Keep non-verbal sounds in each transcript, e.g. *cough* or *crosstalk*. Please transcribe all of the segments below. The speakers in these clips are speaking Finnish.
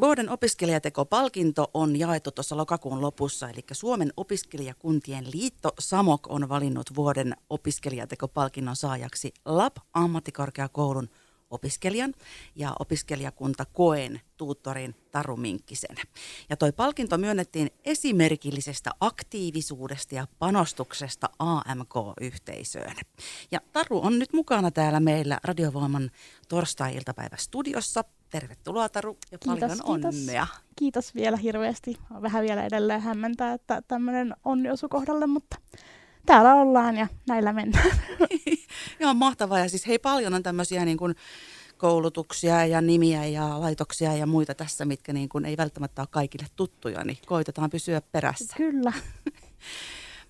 Vuoden opiskelijatekopalkinto on jaettu tuossa lokakuun lopussa, eli Suomen opiskelijakuntien liitto SAMOK on valinnut vuoden opiskelijatekopalkinnon saajaksi LAP ammattikorkeakoulun opiskelijan ja opiskelijakunta koen tuuttorin Taru Minkkisen. Ja toi palkinto myönnettiin esimerkillisestä aktiivisuudesta ja panostuksesta AMK-yhteisöön. Ja Taru on nyt mukana täällä meillä Radiovoiman torstai-iltapäivä studiossa. Tervetuloa Taru ja kiitos, paljon kiitos. onnea. Kiitos vielä hirveästi. Vähän vielä edelleen hämmentää, että tämmöinen onni osui kohdalle, mutta täällä ollaan ja näillä mennään. *laughs* Joo, mahtavaa. Ja siis hei, paljon on tämmöisiä niin kuin koulutuksia ja nimiä ja laitoksia ja muita tässä, mitkä niin kuin ei välttämättä ole kaikille tuttuja, niin koitetaan pysyä perässä. Kyllä. *laughs*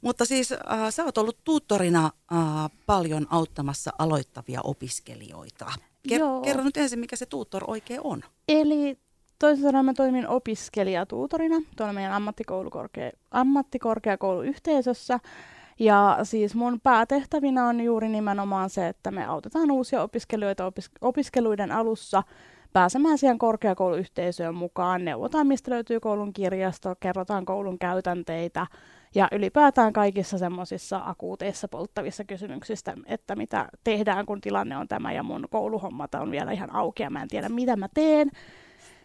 Mutta siis äh, sä oot ollut tuuttorina äh, paljon auttamassa aloittavia opiskelijoita. Ker- Joo. kerro nyt ensin, mikä se tuuttor oikein on. Eli toisin sanoen mä toimin opiskelijatuutorina tuolla meidän ammattikorkea- ammattikorkeakouluyhteisössä. Ja siis mun päätehtävinä on juuri nimenomaan se, että me autetaan uusia opiskelijoita opis- opiskeluiden alussa pääsemään siihen korkeakouluyhteisöön mukaan. Neuvotaan, mistä löytyy koulun kirjasto, kerrotaan koulun käytänteitä ja ylipäätään kaikissa semmoisissa akuuteissa polttavissa kysymyksistä, että mitä tehdään, kun tilanne on tämä ja mun kouluhommat on vielä ihan auki ja mä en tiedä, mitä mä teen.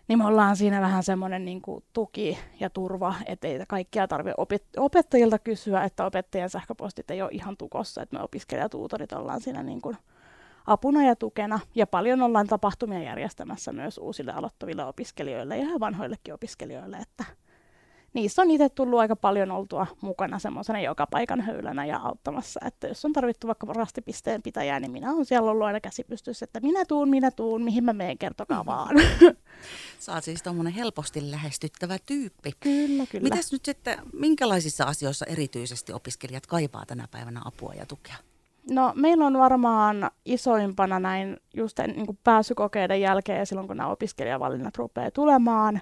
Niin me ollaan siinä vähän semmoinen niin tuki ja turva, ettei kaikkia tarvitse opet- opettajilta kysyä, että opettajien sähköpostit ei ole ihan tukossa, että me opiskelijatuutorit ollaan siinä niin kuin apuna ja tukena. Ja paljon ollaan tapahtumia järjestämässä myös uusille aloittaville opiskelijoille ja vanhoillekin opiskelijoille, että niissä on itse tullut aika paljon oltua mukana semmoisena joka paikan höylänä ja auttamassa, että jos on tarvittu vaikka rastipisteen pitäjää, niin minä olen siellä ollut aina käsi pystyssä, että minä tuun, minä tuun, mihin mä meen, kertokaa vaan. Sä oot siis tommonen helposti lähestyttävä tyyppi. kyllä, kyllä. Mitäs nyt sitten, minkälaisissa asioissa erityisesti opiskelijat kaipaa tänä päivänä apua ja tukea? No meillä on varmaan isoimpana näin just niin pääsykokeiden jälkeen ja silloin kun nämä opiskelijavalinnat rupeaa tulemaan,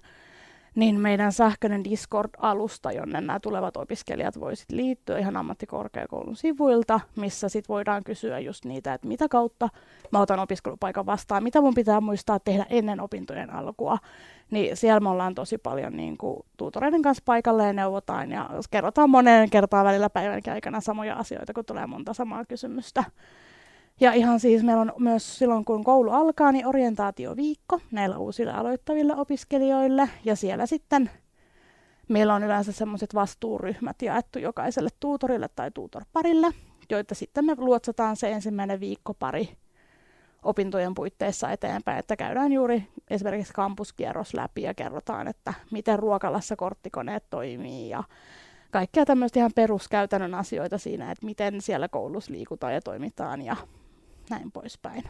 niin meidän sähköinen Discord-alusta, jonne nämä tulevat opiskelijat voisit liittyä ihan ammattikorkeakoulun sivuilta, missä sit voidaan kysyä just niitä, että mitä kautta mä otan opiskelupaikan vastaan, mitä mun pitää muistaa tehdä ennen opintojen alkua. Niin siellä me ollaan tosi paljon niin kuin, tuutoreiden kanssa paikalle ja neuvotaan ja kerrotaan moneen kertaan välillä päivänkin aikana samoja asioita, kun tulee monta samaa kysymystä. Ja ihan siis meillä on myös silloin, kun koulu alkaa, niin orientaatioviikko näillä uusille aloittaville opiskelijoille. Ja siellä sitten meillä on yleensä semmoiset vastuuryhmät jaettu jokaiselle tuutorille tai tuutorparille, joita sitten me luotsataan se ensimmäinen viikko pari opintojen puitteissa eteenpäin, että käydään juuri esimerkiksi kampuskierros läpi ja kerrotaan, että miten ruokalassa korttikoneet toimii ja kaikkea tämmöistä ihan peruskäytännön asioita siinä, että miten siellä koulussa liikutaan ja toimitaan ja näin poispäin.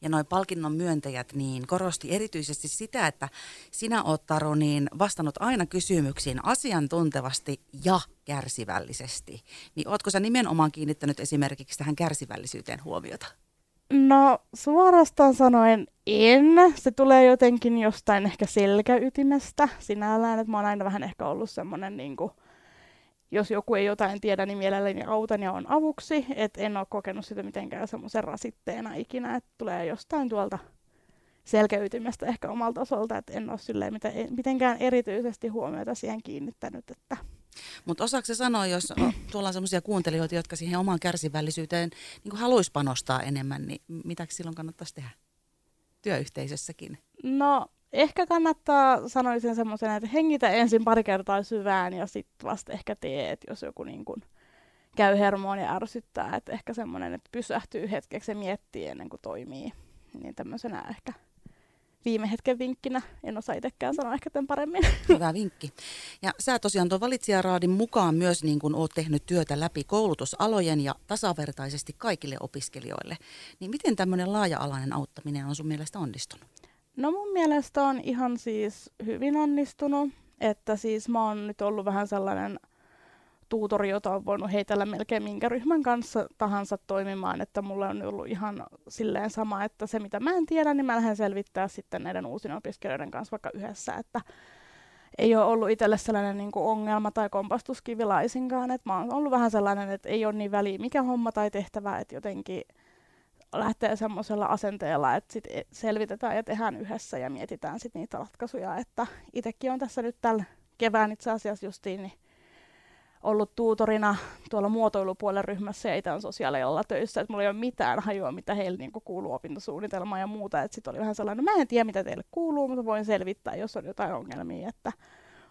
Ja noin palkinnon myöntäjät niin korosti erityisesti sitä, että sinä oot Taru niin vastannut aina kysymyksiin asiantuntevasti ja kärsivällisesti. Niin ootko sä nimenomaan kiinnittänyt esimerkiksi tähän kärsivällisyyteen huomiota? No suorastaan sanoen en. Se tulee jotenkin jostain ehkä selkäytimestä sinällään, että mä oon aina vähän ehkä ollut semmoinen niin kuin, jos joku ei jotain tiedä, niin mielelläni autan ja on avuksi. Et en ole kokenut sitä mitenkään semmoisen rasitteena ikinä, että tulee jostain tuolta selkäytimestä ehkä omalta tasolta, että en ole silleen mitenkään erityisesti huomiota siihen kiinnittänyt. Että. Mutta osaako se sanoa, jos tuolla on sellaisia kuuntelijoita, jotka siihen omaan kärsivällisyyteen niin haluaisi panostaa enemmän, niin mitä silloin kannattaisi tehdä työyhteisössäkin? No ehkä kannattaa, sanoisin semmoisen, että hengitä ensin pari kertaa syvään ja sitten vasta ehkä teet, jos joku niin kuin käy hermoon ja ärsyttää. Että ehkä semmoinen, että pysähtyy hetkeksi ja miettii ennen kuin toimii. Niin tämmöisenä ehkä viime hetken vinkkinä. En osaa itsekään sanoa ehkä tämän paremmin. *laughs* Hyvä vinkki. Ja sä tosiaan tuon valitsijaraadin mukaan myös niin kun oot tehnyt työtä läpi koulutusalojen ja tasavertaisesti kaikille opiskelijoille. Niin miten tämmöinen laaja-alainen auttaminen on sun mielestä onnistunut? No mun mielestä on ihan siis hyvin onnistunut, että siis mä oon nyt ollut vähän sellainen tuutori, jota on voinut heitellä melkein minkä ryhmän kanssa tahansa toimimaan, että mulle on ollut ihan silleen sama, että se mitä mä en tiedä, niin mä lähden selvittää sitten näiden uusien opiskelijoiden kanssa vaikka yhdessä, että ei ole ollut itselle sellainen niin kuin ongelma tai kompastuskivi laisinkaan, että mä oon ollut vähän sellainen, että ei ole niin väliä mikä homma tai tehtävä, että jotenkin lähtee semmoisella asenteella, että sit e- selvitetään ja tehdään yhdessä ja mietitään sit niitä ratkaisuja. Että itsekin on tässä nyt tällä kevään itse asiassa justiin niin ollut tuutorina tuolla muotoilupuolen ryhmässä ja itse on sosiaalialalla töissä, että mulla ei ole mitään hajua, mitä heille niin kuuluu opintosuunnitelmaan ja muuta. Sitten oli vähän sellainen, no mä en tiedä, mitä teille kuuluu, mutta voin selvittää, jos on jotain ongelmia. Että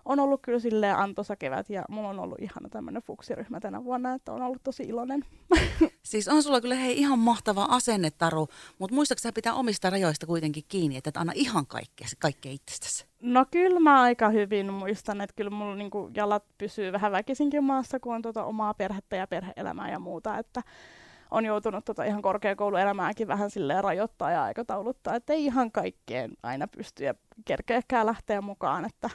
on ollut kyllä silleen antoisa kevät ja mulla on ollut ihana tämmöinen fuksiryhmä tänä vuonna, että on ollut tosi iloinen. *laughs* Siis on sulla kyllä hei ihan mahtava asenne, Taru, mutta muistatko sä pitää omista rajoista kuitenkin kiinni, että et anna ihan kaikkea, kaikkea itsestäsi? No kyllä mä aika hyvin muistan, että kyllä mulla niinku jalat pysyy vähän väkisinkin maassa, kun on tuota omaa perhettä ja perheelämää ja muuta, että on joutunut tota ihan korkeakouluelämääkin vähän silleen rajoittaa ja aikatauluttaa, että ei ihan kaikkeen aina pysty ja kerkeäkään lähteä mukaan, että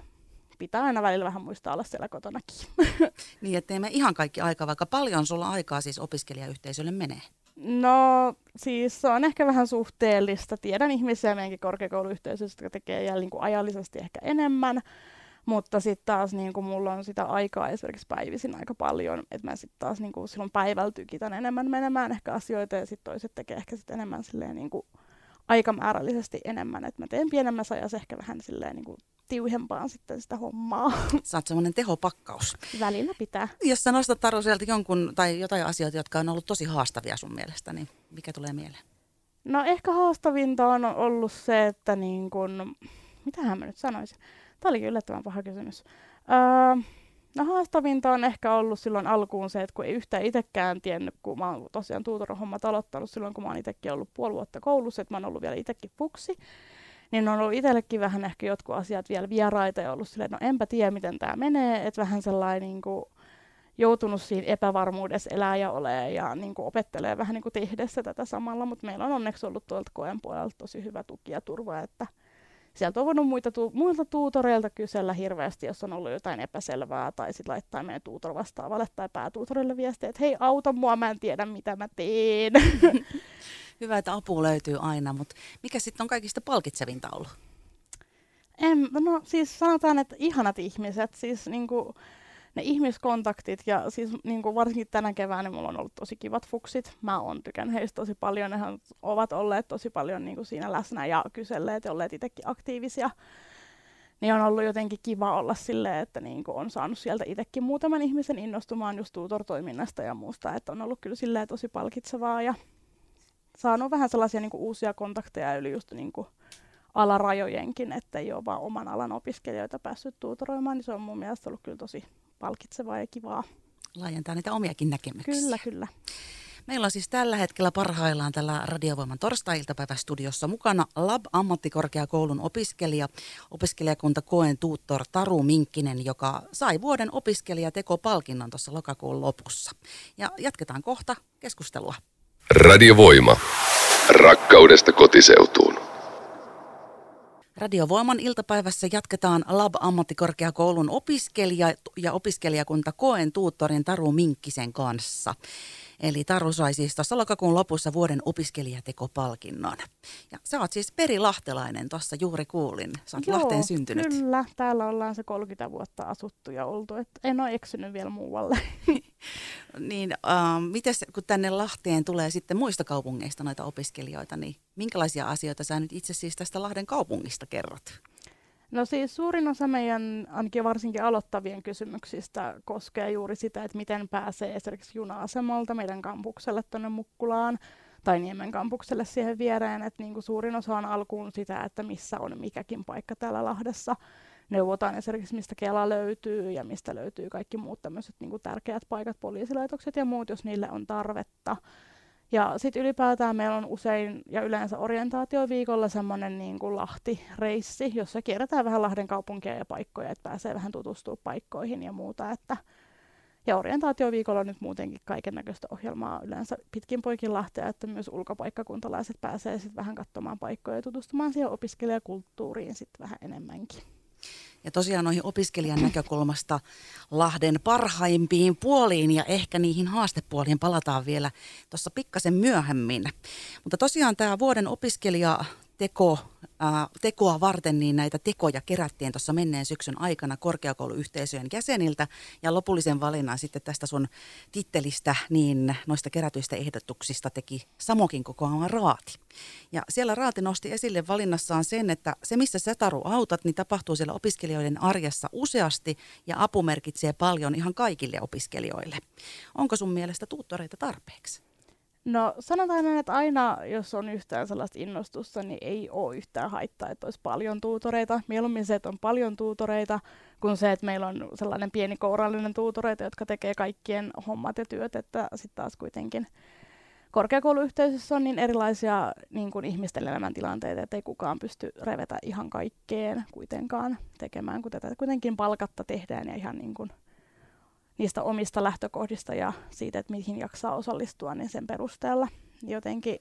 pitää aina välillä vähän muistaa olla siellä kotonakin. *laughs* niin, ettei me ihan kaikki aikaa, vaikka paljon sulla aikaa siis opiskelijayhteisölle menee? No siis se on ehkä vähän suhteellista. Tiedän ihmisiä meidänkin korkeakouluyhteisössä, jotka tekee jälleen niin ajallisesti ehkä enemmän, mutta sitten taas niin kuin mulla on sitä aikaa esimerkiksi päivisin aika paljon, että mä sitten taas niin kuin silloin päivällä tykitän enemmän menemään ehkä asioita ja sitten toiset tekee ehkä sit enemmän silleen niin kuin aikamäärällisesti enemmän, että mä teen pienemmässä ajassa ehkä vähän silleen niin kuin tiuhempaan sitten sitä hommaa. *laughs* Sä oot semmoinen tehopakkaus. Välillä pitää. Jos sä nostat Taru sieltä jonkun tai jotain asioita, jotka on ollut tosi haastavia sun mielestä, niin mikä tulee mieleen? No ehkä haastavinta on ollut se, että niin kun, mitähän mä nyt sanoisin. Tämä olikin yllättävän paha kysymys. Öö, no haastavinta on ehkä ollut silloin alkuun se, että kun ei yhtään itsekään tiennyt, kun mä oon tosiaan tuutorihommat aloittanut silloin, kun mä oon itsekin ollut puoli vuotta koulussa, että mä oon ollut vielä itsekin fuksi niin on ollut itsellekin vähän ehkä jotkut asiat vielä vieraita ja ollut silleen, no enpä tiedä miten tämä menee, että vähän sellainen niin kuin, joutunut siinä epävarmuudessa elää ja ole ja niin kuin opettelee vähän niin kuin tehdessä tätä samalla, mutta meillä on onneksi ollut tuolta koen puolelta tosi hyvä tuki ja turva, että sieltä on voinut muita tu- muilta tuutoreilta kysellä hirveästi, jos on ollut jotain epäselvää, tai sitten laittaa meidän tuutor vastaavalle tai päätuutorille viestiä, että hei, auta mua, mä en tiedä mitä mä teen. *laughs* Hyvä, että apu löytyy aina, mutta mikä sitten on kaikista palkitsevinta ollut? En, no siis sanotaan, että ihanat ihmiset, siis niinku, ne ihmiskontaktit ja siis niinku varsinkin tänä keväänä mulla on ollut tosi kivat fuksit. Mä oon tykännyt heistä tosi paljon, ne ovat olleet tosi paljon niinku siinä läsnä ja kyselleet ja olleet itsekin aktiivisia. Niin on ollut jotenkin kiva olla silleen, että niinku on saanut sieltä itsekin muutaman ihmisen innostumaan just tutor-toiminnasta ja muusta, että on ollut kyllä silleen tosi palkitsevaa ja saanut vähän sellaisia niin kuin uusia kontakteja yli just niin kuin alarajojenkin, että ei ole vaan oman alan opiskelijoita päässyt tuutoroimaan, niin se on mun mielestä ollut kyllä tosi palkitsevaa ja kivaa. Laajentaa niitä omiakin näkemyksiä. Kyllä, kyllä. Meillä on siis tällä hetkellä parhaillaan tällä Radiovoiman torstai-iltapäivästudiossa mukana Lab-ammattikorkeakoulun opiskelija, opiskelijakunta Koen tuuttor Taru Minkkinen, joka sai vuoden opiskelijatekopalkinnon tuossa lokakuun lopussa. Ja jatketaan kohta keskustelua. Radiovoima. Rakkaudesta kotiseutuun. Radiovoiman iltapäivässä jatketaan Lab-ammattikorkeakoulun opiskelija ja opiskelijakunta Koen tuuttorin Taru Minkkisen kanssa. Eli Taru sai siis tuossa lokakuun lopussa vuoden opiskelijatekopalkinnon. Ja sä oot siis perilahtelainen, tuossa juuri kuulin. Sä oot Joo, Lahteen syntynyt. kyllä. Täällä ollaan se 30 vuotta asuttu ja oltu. Et en ole eksynyt vielä muualle. *laughs* *laughs* Niin, äh, mites, kun tänne Lahteen tulee sitten muista kaupungeista noita opiskelijoita, niin minkälaisia asioita sä nyt itse siis tästä Lahden kaupungista kerrot? No siis suurin osa meidän, ainakin varsinkin aloittavien kysymyksistä, koskee juuri sitä, että miten pääsee esimerkiksi juna-asemalta meidän kampukselle tuonne Mukkulaan tai Niemen kampukselle siihen viereen. Että niin kuin suurin osa on alkuun sitä, että missä on mikäkin paikka täällä Lahdessa. Neuvotaan esimerkiksi, mistä Kela löytyy ja mistä löytyy kaikki muut tämmöiset niin tärkeät paikat, poliisilaitokset ja muut, jos niille on tarvetta. Ja sitten ylipäätään meillä on usein ja yleensä orientaatioviikolla semmoinen niin kuin Lahti-reissi, jossa kierretään vähän Lahden kaupunkia ja paikkoja, että pääsee vähän tutustua paikkoihin ja muuta. Että ja orientaatioviikolla on nyt muutenkin kaiken näköistä ohjelmaa yleensä pitkin poikin Lahtea, että myös ulkopaikkakuntalaiset pääsee sitten vähän katsomaan paikkoja ja tutustumaan siihen opiskelijakulttuuriin sitten vähän enemmänkin. Ja tosiaan noihin opiskelijan näkökulmasta Lahden parhaimpiin puoliin ja ehkä niihin haastepuoliin palataan vielä tuossa pikkasen myöhemmin. Mutta tosiaan tämä vuoden opiskelija teko, tekoa varten, niin näitä tekoja kerättiin tuossa menneen syksyn aikana korkeakouluyhteisöjen jäseniltä. Ja lopullisen valinnan sitten tästä sun tittelistä, niin noista kerätyistä ehdotuksista teki Samokin kokoama raati. Ja siellä raati nosti esille valinnassaan sen, että se missä sä Taru autat, niin tapahtuu siellä opiskelijoiden arjessa useasti ja apu merkitsee paljon ihan kaikille opiskelijoille. Onko sun mielestä tuuttoreita tarpeeksi? No sanotaan näin, että aina jos on yhtään sellaista innostusta, niin ei ole yhtään haittaa, että olisi paljon tuutoreita. Mieluummin se, että on paljon tuutoreita, kuin se, että meillä on sellainen pieni kourallinen tuutoreita, jotka tekee kaikkien hommat ja työt, että sitten taas kuitenkin korkeakouluyhteisössä on niin erilaisia niin kuin ihmisten elämäntilanteita, että ei kukaan pysty revetä ihan kaikkeen kuitenkaan tekemään, kun tätä kuitenkin palkatta tehdään ja ihan niin kuin niistä omista lähtökohdista ja siitä, että mihin jaksaa osallistua, niin sen perusteella. Jotenkin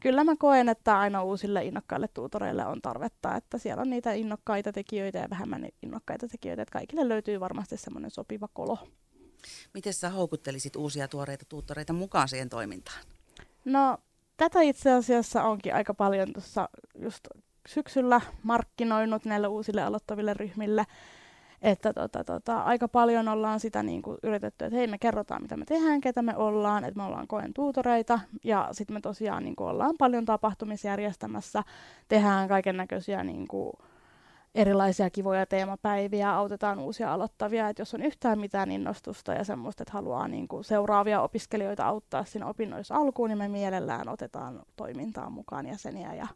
kyllä mä koen, että aina uusille innokkaille tuutoreille on tarvetta, että siellä on niitä innokkaita tekijöitä ja vähemmän innokkaita tekijöitä, että kaikille löytyy varmasti semmoinen sopiva kolo. Miten sä houkuttelisit uusia tuoreita tuuttoreita mukaan siihen toimintaan? No, tätä itse asiassa onkin aika paljon tuossa just syksyllä markkinoinut näille uusille aloittaville ryhmille että tota, tota, aika paljon ollaan sitä niin kuin yritetty, että hei me kerrotaan mitä me tehdään, ketä me ollaan, että me ollaan koen tuutoreita. Ja sitten me tosiaan niin kuin ollaan paljon tapahtumisjärjestämässä, tehdään kaiken näköisiä niin kuin, erilaisia kivoja teemapäiviä, autetaan uusia aloittavia, että jos on yhtään mitään innostusta ja semmoista, että haluaa niin kuin seuraavia opiskelijoita auttaa siinä opinnoissa alkuun, niin me mielellään otetaan toimintaan mukaan jäseniä ja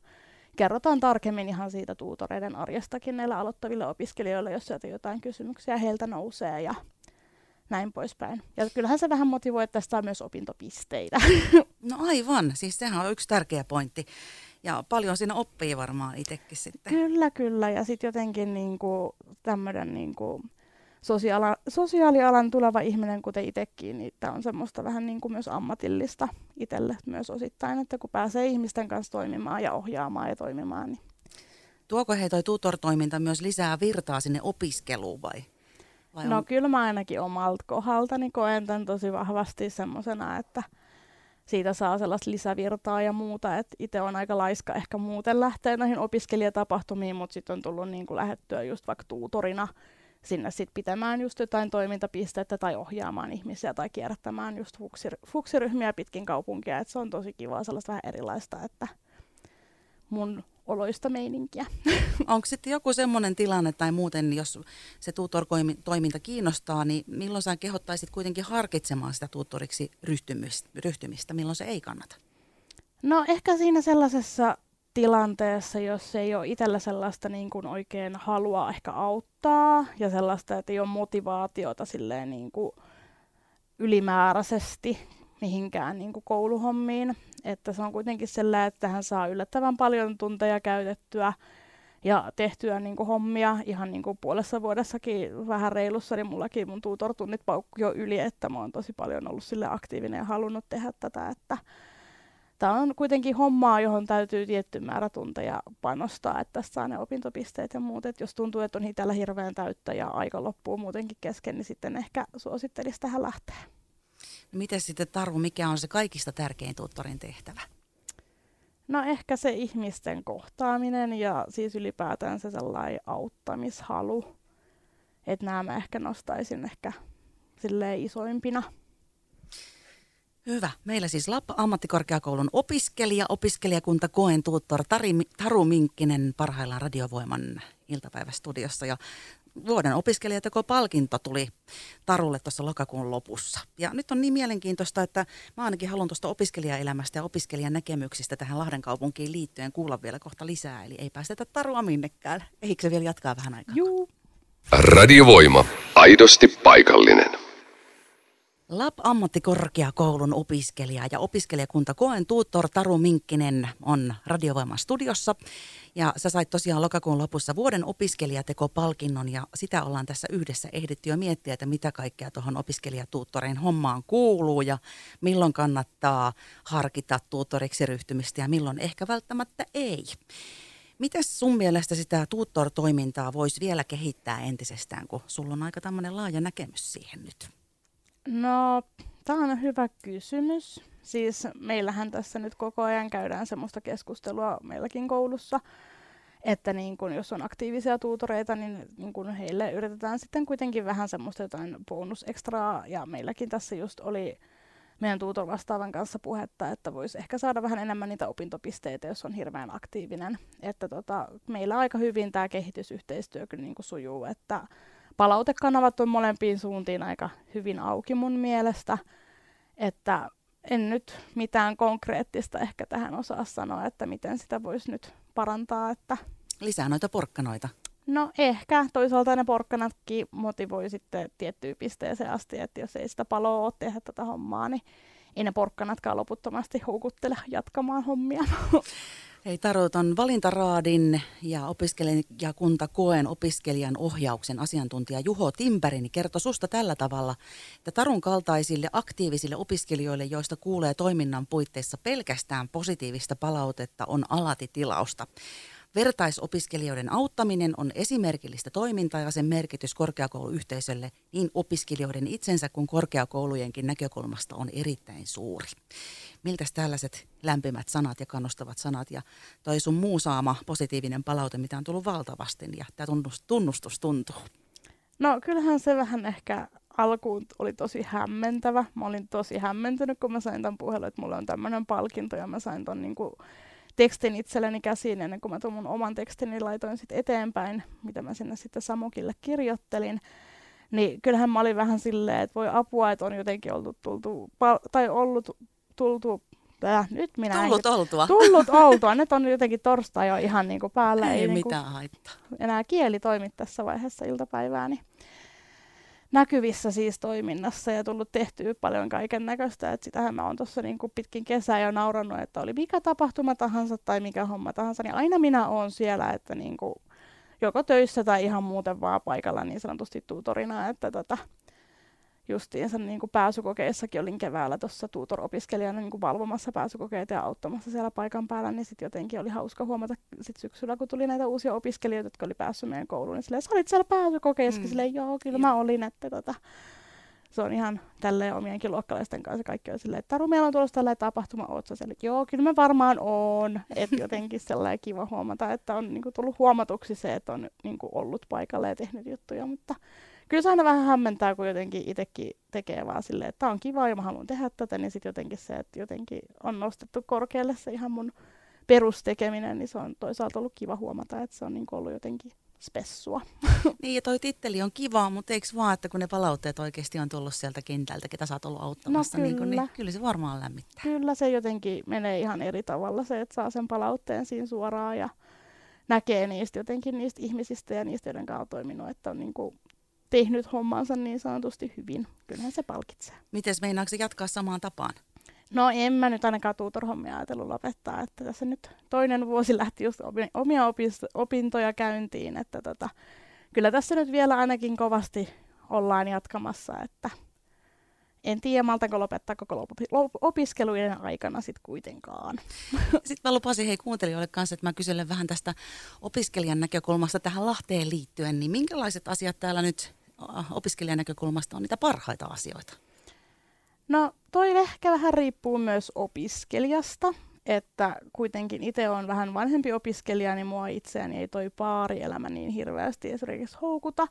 kerrotaan tarkemmin ihan siitä tuutoreiden arjestakin näille aloittaville opiskelijoille, jos sieltä jotain kysymyksiä heiltä nousee ja näin poispäin. Ja kyllähän se vähän motivoi, että tästä saa myös opintopisteitä. *laughs* No aivan, siis sehän on yksi tärkeä pointti. Ja paljon siinä oppii varmaan itsekin sitten. Kyllä, kyllä. Ja sitten jotenkin niinku, tämmöinen niinku, sosiaala, sosiaalialan tuleva ihminen, kuten itsekin, niin tämä on semmoista vähän niin kuin myös ammatillista itselle myös osittain, että kun pääsee ihmisten kanssa toimimaan ja ohjaamaan ja toimimaan. Niin. Tuoko he toi tutor-toiminta myös lisää virtaa sinne opiskeluun vai? vai no on... kyllä mä ainakin omalta kohdaltani koen tämän tosi vahvasti semmoisena, että siitä saa sellaista lisävirtaa ja muuta, että itse on aika laiska ehkä muuten lähteä näihin opiskelijatapahtumiin, mutta sitten on tullut niin kuin lähettyä just vaikka tuutorina sinne sitten pitämään just jotain toimintapistettä tai ohjaamaan ihmisiä tai kierrättämään just fuksir- fuksiryhmiä pitkin kaupunkia. Et se on tosi kiva sellaista vähän erilaista, että mun oloista meininkiä. *laughs* Onko sitten joku semmoinen tilanne tai muuten, jos se tutor-toiminta kiinnostaa, niin milloin sä kehottaisit kuitenkin harkitsemaan sitä tutoriksi ryhtymistä, milloin se ei kannata? No ehkä siinä sellaisessa tilanteessa, jos ei ole itsellä sellaista niin kuin oikein halua ehkä auttaa ja sellaista, että ei ole motivaatiota silleen niin kuin ylimääräisesti mihinkään niin kuin kouluhommiin. Että se on kuitenkin sellainen, että hän saa yllättävän paljon tunteja käytettyä ja tehtyä niin kuin hommia ihan niin kuin puolessa vuodessakin vähän reilussa, niin mullakin mun tuutortunnit paukku jo yli, että mä oon tosi paljon ollut sille aktiivinen ja halunnut tehdä tätä, että tämä on kuitenkin hommaa, johon täytyy tietty määrä tunteja panostaa, että tässä saa ne opintopisteet ja muut. Et jos tuntuu, että on itsellä hirveän täyttä ja aika loppuu muutenkin kesken, niin sitten ehkä suosittelisi tähän lähteä. No miten sitten Tarvu, mikä on se kaikista tärkein tuuttorin tehtävä? No ehkä se ihmisten kohtaaminen ja siis ylipäätään se sellainen auttamishalu. Että nämä mä ehkä nostaisin ehkä silleen isoimpina. Hyvä. Meillä siis Lappa ammattikorkeakoulun opiskelija, opiskelijakunta koen tuuttor Tari, Taru Minkkinen parhaillaan radiovoiman iltapäivästudiossa. Ja vuoden opiskelijateko palkinto tuli Tarulle tuossa lokakuun lopussa. Ja nyt on niin mielenkiintoista, että mä ainakin haluan tuosta opiskelijaelämästä ja opiskelijan näkemyksistä tähän Lahden kaupunkiin liittyen kuulla vielä kohta lisää. Eli ei päästetä Tarua minnekään. Eikö se vielä jatkaa vähän aikaa? Juu. Radiovoima. Aidosti paikallinen. LAP ammattikorkeakoulun opiskelija ja opiskelijakunta koen tuuttor Taru Minkkinen on radiovoiman studiossa. Ja sä sait tosiaan lokakuun lopussa vuoden opiskelijateko-palkinnon ja sitä ollaan tässä yhdessä ehditty jo miettiä, että mitä kaikkea tuohon opiskelijatuuttorein hommaan kuuluu ja milloin kannattaa harkita tuuttoriksi ryhtymistä ja milloin ehkä välttämättä ei. Miten sun mielestä sitä tuuttor-toimintaa voisi vielä kehittää entisestään, kun sulla on aika tämmöinen laaja näkemys siihen nyt? No, tämä on hyvä kysymys. Siis meillähän tässä nyt koko ajan käydään semmoista keskustelua meilläkin koulussa, että niin kun, jos on aktiivisia tuutoreita, niin, niin kun heille yritetään sitten kuitenkin vähän semmoista jotain bonusekstraa. Ja meilläkin tässä just oli meidän tuutor vastaavan kanssa puhetta, että voisi ehkä saada vähän enemmän niitä opintopisteitä, jos on hirveän aktiivinen. Että tota, meillä aika hyvin tämä kehitysyhteistyö kyllä niin sujuu, että palautekanavat on molempiin suuntiin aika hyvin auki mun mielestä, että en nyt mitään konkreettista ehkä tähän osaa sanoa, että miten sitä voisi nyt parantaa. Että... Lisää noita porkkanoita. No ehkä. Toisaalta ne porkkanatkin motivoi sitten tiettyyn pisteeseen asti, että jos ei sitä paloa ole tehdä tätä hommaa, niin ei ne porkkanatkaan loputtomasti houkuttele jatkamaan hommia. *laughs* Hei Taru, on valintaraadin ja opiskelijakunta koen opiskelijan ohjauksen asiantuntija Juho Timpärini kertoi susta tällä tavalla, että Tarun kaltaisille aktiivisille opiskelijoille, joista kuulee toiminnan puitteissa pelkästään positiivista palautetta, on alati tilausta. Vertaisopiskelijoiden auttaminen on esimerkillistä toimintaa ja sen merkitys korkeakouluyhteisölle niin opiskelijoiden itsensä kuin korkeakoulujenkin näkökulmasta on erittäin suuri. Miltä tällaiset lämpimät sanat ja kannustavat sanat ja toi sun muu saama positiivinen palaute, mitä on tullut valtavasti ja tämä tunnustus tuntuu? No kyllähän se vähän ehkä alkuun oli tosi hämmentävä. Mä olin tosi hämmentynyt, kun mä sain tämän puhelun, että mulla on tämmöinen palkinto ja mä sain ton niinku tekstin itselleni käsiin ennen kuin mä tuon mun oman tekstini laitoin sitten eteenpäin, mitä mä sinne sitten Samokille kirjoittelin. Niin kyllähän mä olin vähän silleen, että voi apua, että on jotenkin ollut tultu, tai ollut tultu Äh, nyt minä tullut en, oltua. Tullut *laughs* oltua. Nyt on jotenkin torstai jo ihan niin kuin päällä. Ei, ei niin mitään haittaa. Enää kieli toimi tässä vaiheessa iltapäivää. Niin näkyvissä siis toiminnassa ja tullut tehtyä paljon kaiken näköistä. Että sitähän mä oon tuossa niin pitkin kesää jo naurannut, että oli mikä tapahtuma tahansa tai mikä homma tahansa, niin aina minä oon siellä, että niin kuin joko töissä tai ihan muuten vaan paikalla niin sanotusti tuutorina, että tota, justiinsa niin kuin pääsykokeissakin olin keväällä tuossa tutor-opiskelijana niin kuin valvomassa pääsykokeita ja auttamassa siellä paikan päällä, niin sitten jotenkin oli hauska huomata sit syksyllä, kun tuli näitä uusia opiskelijoita, jotka oli päässyt meidän kouluun, niin silleen, sä olit siellä pääsykokeissa, mm. silleen, joo, kyllä mä olin, että tota, se on ihan tälleen omienkin luokkalaisten kanssa kaikki on silleen, että Taru, meillä on tulossa tällainen tapahtuma, oot sä siellä, joo, kyllä mä varmaan oon, että jotenkin sellainen kiva huomata, että on niin kuin, tullut huomatuksi se, että on niin kuin, ollut paikalla ja tehnyt juttuja, mutta kyllä se aina vähän hämmentää, kun jotenkin itsekin tekee vaan silleen, että tämä on kiva ja mä haluan tehdä tätä, niin sitten jotenkin se, että jotenkin on nostettu korkealle se ihan mun perustekeminen, niin se on toisaalta ollut kiva huomata, että se on niin ollut jotenkin spessua. *laughs* Niin ja toi titteli on kiva, mutta eikö vaan, että kun ne palautteet oikeasti on tullut sieltä kentältä, ketä sä oot ollut auttamassa, no kyllä. Niin, niin kyllä se varmaan lämmittää. Kyllä se jotenkin menee ihan eri tavalla se, että saa sen palautteen siinä suoraan ja näkee niistä jotenkin niistä ihmisistä ja niistä, joiden kanssa on toiminut, että on niin kuin tehnyt hommansa niin sanotusti hyvin. Kyllähän se palkitsee. Miten meinaako se jatkaa samaan tapaan? No en mä nyt ainakaan tuutorhommia ajatellut lopettaa, että tässä nyt toinen vuosi lähti just omia opintoja käyntiin, että tota, kyllä tässä nyt vielä ainakin kovasti ollaan jatkamassa, että en tiedä maltanko lopettaa koko opiskelujen aikana sitten kuitenkaan. *laughs* Sitten mä lupasin hei kuuntelijoille kanssa, että mä kyselen vähän tästä opiskelijan näkökulmasta tähän Lahteen liittyen, niin minkälaiset asiat täällä nyt opiskelijan näkökulmasta on niitä parhaita asioita? No toi ehkä vähän riippuu myös opiskelijasta, että kuitenkin itse on vähän vanhempi opiskelija, niin mua itseäni ei toi paarielämä niin hirveästi esimerkiksi houkuta.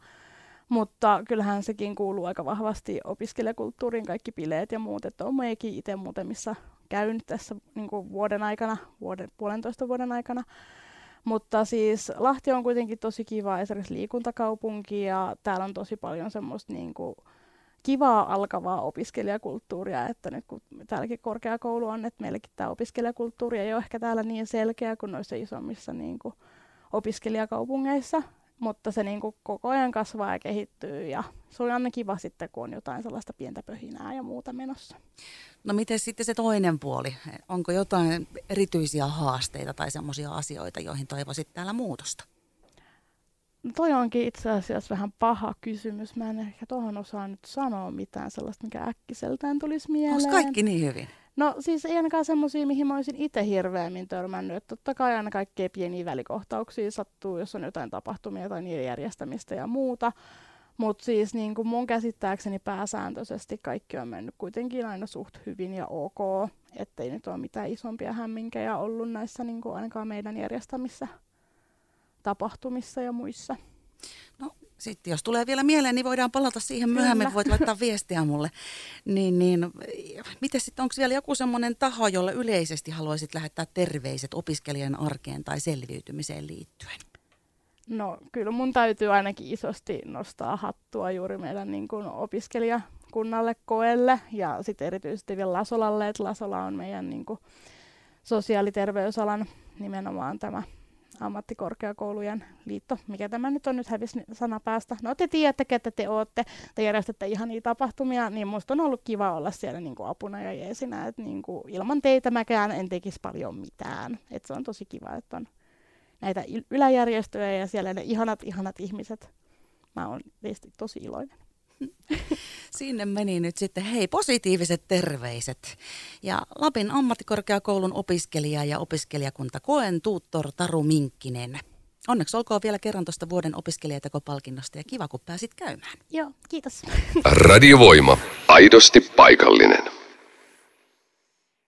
Mutta kyllähän sekin kuuluu aika vahvasti opiskelijakulttuuriin, kaikki bileet ja muut. Että on meikin itse muuten, missä käynyt tässä niin vuoden aikana, vuoden, puolentoista vuoden aikana. Mutta siis Lahti on kuitenkin tosi kiva esimerkiksi liikuntakaupunki ja täällä on tosi paljon semmoista niin kuin, kivaa alkavaa opiskelijakulttuuria, että nyt kun täälläkin korkeakoulu on, että meilläkin tämä opiskelijakulttuuri ei ole ehkä täällä niin selkeä kuin noissa isommissa niin kuin, opiskelijakaupungeissa, mutta se niin kuin, koko ajan kasvaa ja kehittyy ja se on aina kiva sitten, kun on jotain sellaista pientä pöhinää ja muuta menossa. No miten sitten se toinen puoli? Onko jotain erityisiä haasteita tai sellaisia asioita, joihin toivoisit täällä muutosta? No toi onkin itse asiassa vähän paha kysymys. Mä en ehkä tuohon osaa nyt sanoa mitään sellaista, mikä äkkiseltään tulisi mieleen. Onko kaikki niin hyvin? No siis ei ainakaan semmoisia, mihin mä olisin itse hirveämmin törmännyt. Että totta kai aina kaikkea pieniä välikohtauksia sattuu, jos on jotain tapahtumia tai niiden järjestämistä ja muuta. Mutta siis niin kuin mun käsittääkseni pääsääntöisesti kaikki on mennyt kuitenkin aina suht hyvin ja ok, ettei nyt ole mitään isompia hämminkejä ollut näissä niin ainakaan meidän järjestämissä tapahtumissa ja muissa. Sitten jos tulee vielä mieleen, niin voidaan palata siihen myöhemmin, Kyllä. voit laittaa viestiä mulle. Niin, niin, miten sitten, onko vielä joku semmoinen taho, jolle yleisesti haluaisit lähettää terveiset opiskelijan arkeen tai selviytymiseen liittyen? No kyllä mun täytyy ainakin isosti nostaa hattua juuri meidän niin kuin opiskelijakunnalle koelle ja sitten erityisesti vielä Lasolalle, että Lasola on meidän niin kuin sosiaaliterveysalan nimenomaan tämä ammattikorkeakoulujen liitto, mikä tämä nyt on nyt hävisi sana päästä. No te tiedätte, että te olette, te järjestätte ihan niitä tapahtumia, niin musta on ollut kiva olla siellä niin kuin apuna ja jeesinä, että niin kuin ilman teitä mäkään en tekisi paljon mitään. Et se on tosi kiva, että on näitä yläjärjestöjä ja siellä ne ihanat, ihanat ihmiset. Mä oon teistä tosi iloinen. *laughs* Sinne meni nyt sitten, hei, positiiviset terveiset. Ja Lapin ammattikorkeakoulun opiskelija ja opiskelijakunta koen tuuttor Taru Minkkinen. Onneksi olkoon vielä kerran tuosta vuoden opiskelijatekopalkinnosta ja kiva, kun pääsit käymään. Joo, kiitos. Radiovoima. Aidosti paikallinen.